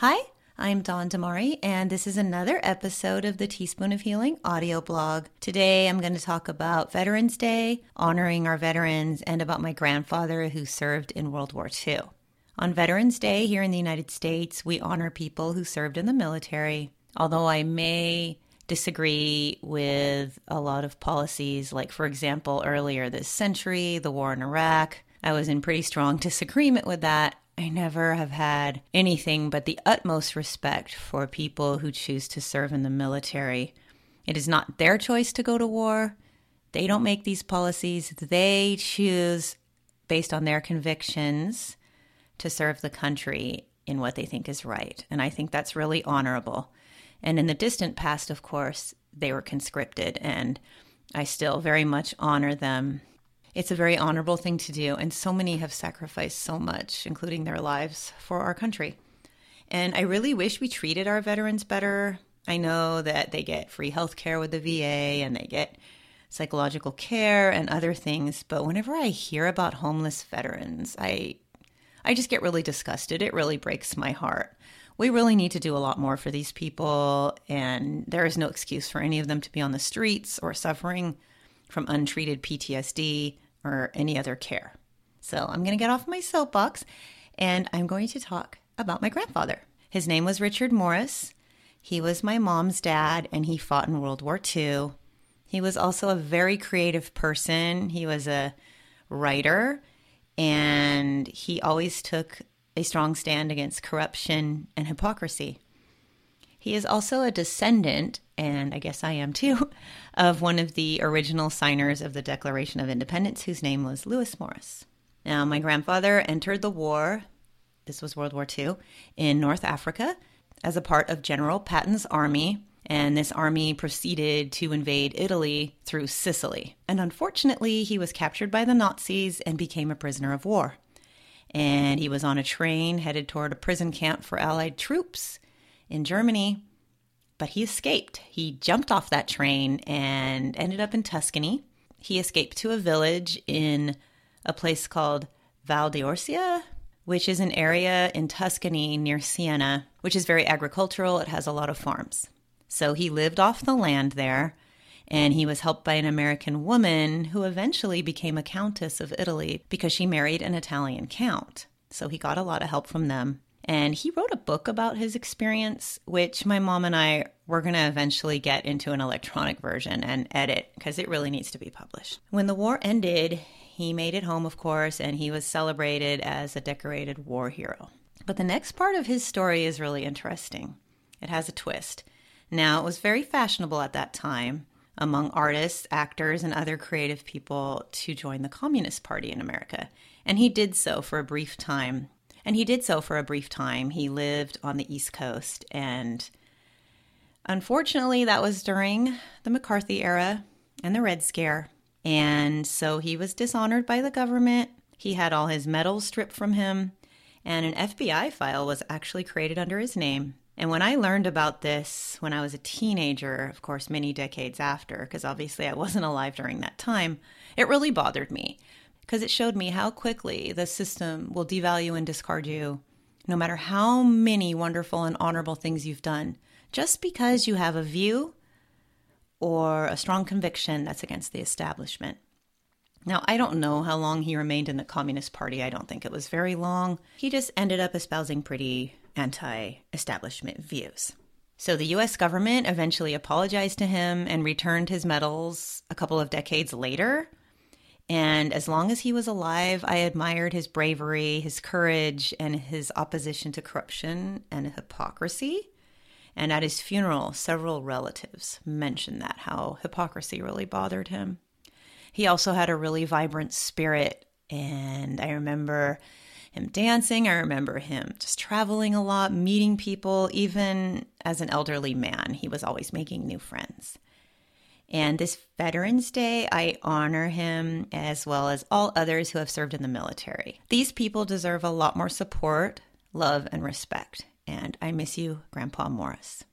Hi, I'm Dawn Damari, and this is another episode of the Teaspoon of Healing audio blog. Today I'm going to talk about Veterans Day, honoring our veterans, and about my grandfather who served in World War II. On Veterans Day here in the United States, we honor people who served in the military, although I may disagree with a lot of policies, like, for example, earlier this century, the war in Iraq. I was in pretty strong disagreement with that. I never have had anything but the utmost respect for people who choose to serve in the military. It is not their choice to go to war. They don't make these policies. They choose, based on their convictions, to serve the country in what they think is right. And I think that's really honorable. And in the distant past, of course, they were conscripted, and I still very much honor them it's a very honorable thing to do, and so many have sacrificed so much, including their lives, for our country. And I really wish we treated our veterans better. I know that they get free health care with the VA and they get psychological care and other things, but whenever I hear about homeless veterans, I I just get really disgusted. It really breaks my heart. We really need to do a lot more for these people, and there is no excuse for any of them to be on the streets or suffering from untreated PTSD or any other care. So I'm going to get off my soapbox and I'm going to talk about my grandfather. His name was Richard Morris. He was my mom's dad and he fought in World War II. He was also a very creative person. He was a writer and he always took a strong stand against corruption and hypocrisy. He is also a descendant, and I guess I am too, of one of the original signers of the Declaration of Independence, whose name was Lewis Morris. Now, my grandfather entered the war, this was World War II, in North Africa as a part of General Patton's army. And this army proceeded to invade Italy through Sicily. And unfortunately, he was captured by the Nazis and became a prisoner of war. And he was on a train headed toward a prison camp for Allied troops in Germany, but he escaped. He jumped off that train and ended up in Tuscany. He escaped to a village in a place called Val d'Orcia, which is an area in Tuscany near Siena, which is very agricultural. It has a lot of farms. So he lived off the land there, and he was helped by an American woman who eventually became a countess of Italy because she married an Italian count. So he got a lot of help from them. And he wrote a book about his experience, which my mom and I were going to eventually get into an electronic version and edit because it really needs to be published. When the war ended, he made it home, of course, and he was celebrated as a decorated war hero. But the next part of his story is really interesting. It has a twist. Now, it was very fashionable at that time among artists, actors, and other creative people to join the Communist Party in America. And he did so for a brief time and he did so for a brief time. He lived on the East Coast. And unfortunately, that was during the McCarthy era and the Red Scare. And so he was dishonored by the government. He had all his medals stripped from him. And an FBI file was actually created under his name. And when I learned about this when I was a teenager, of course, many decades after, because obviously I wasn't alive during that time, it really bothered me because it showed me how quickly the system will devalue and discard you, no matter how many wonderful and honorable things you've done, just because you have a view or a strong conviction that's against the establishment. Now, I don't know how long he remained in the Communist Party. I don't think it was very long. He just ended up espousing pretty anti establishment views. So the US government eventually apologized to him and returned his medals a couple of decades later. And as long as he was alive, I admired his bravery, his courage, and his opposition to corruption and hypocrisy. And at his funeral, several relatives mentioned that, how hypocrisy really bothered him. He also had a really vibrant spirit. And I remember him dancing. I remember him just traveling a lot, meeting people. Even as an elderly man, he was always making new friends. And this Veterans Day, I honor him as well as all others who have served in the military. These people deserve a lot more support, love, and respect. And I miss you, Grandpa Morris.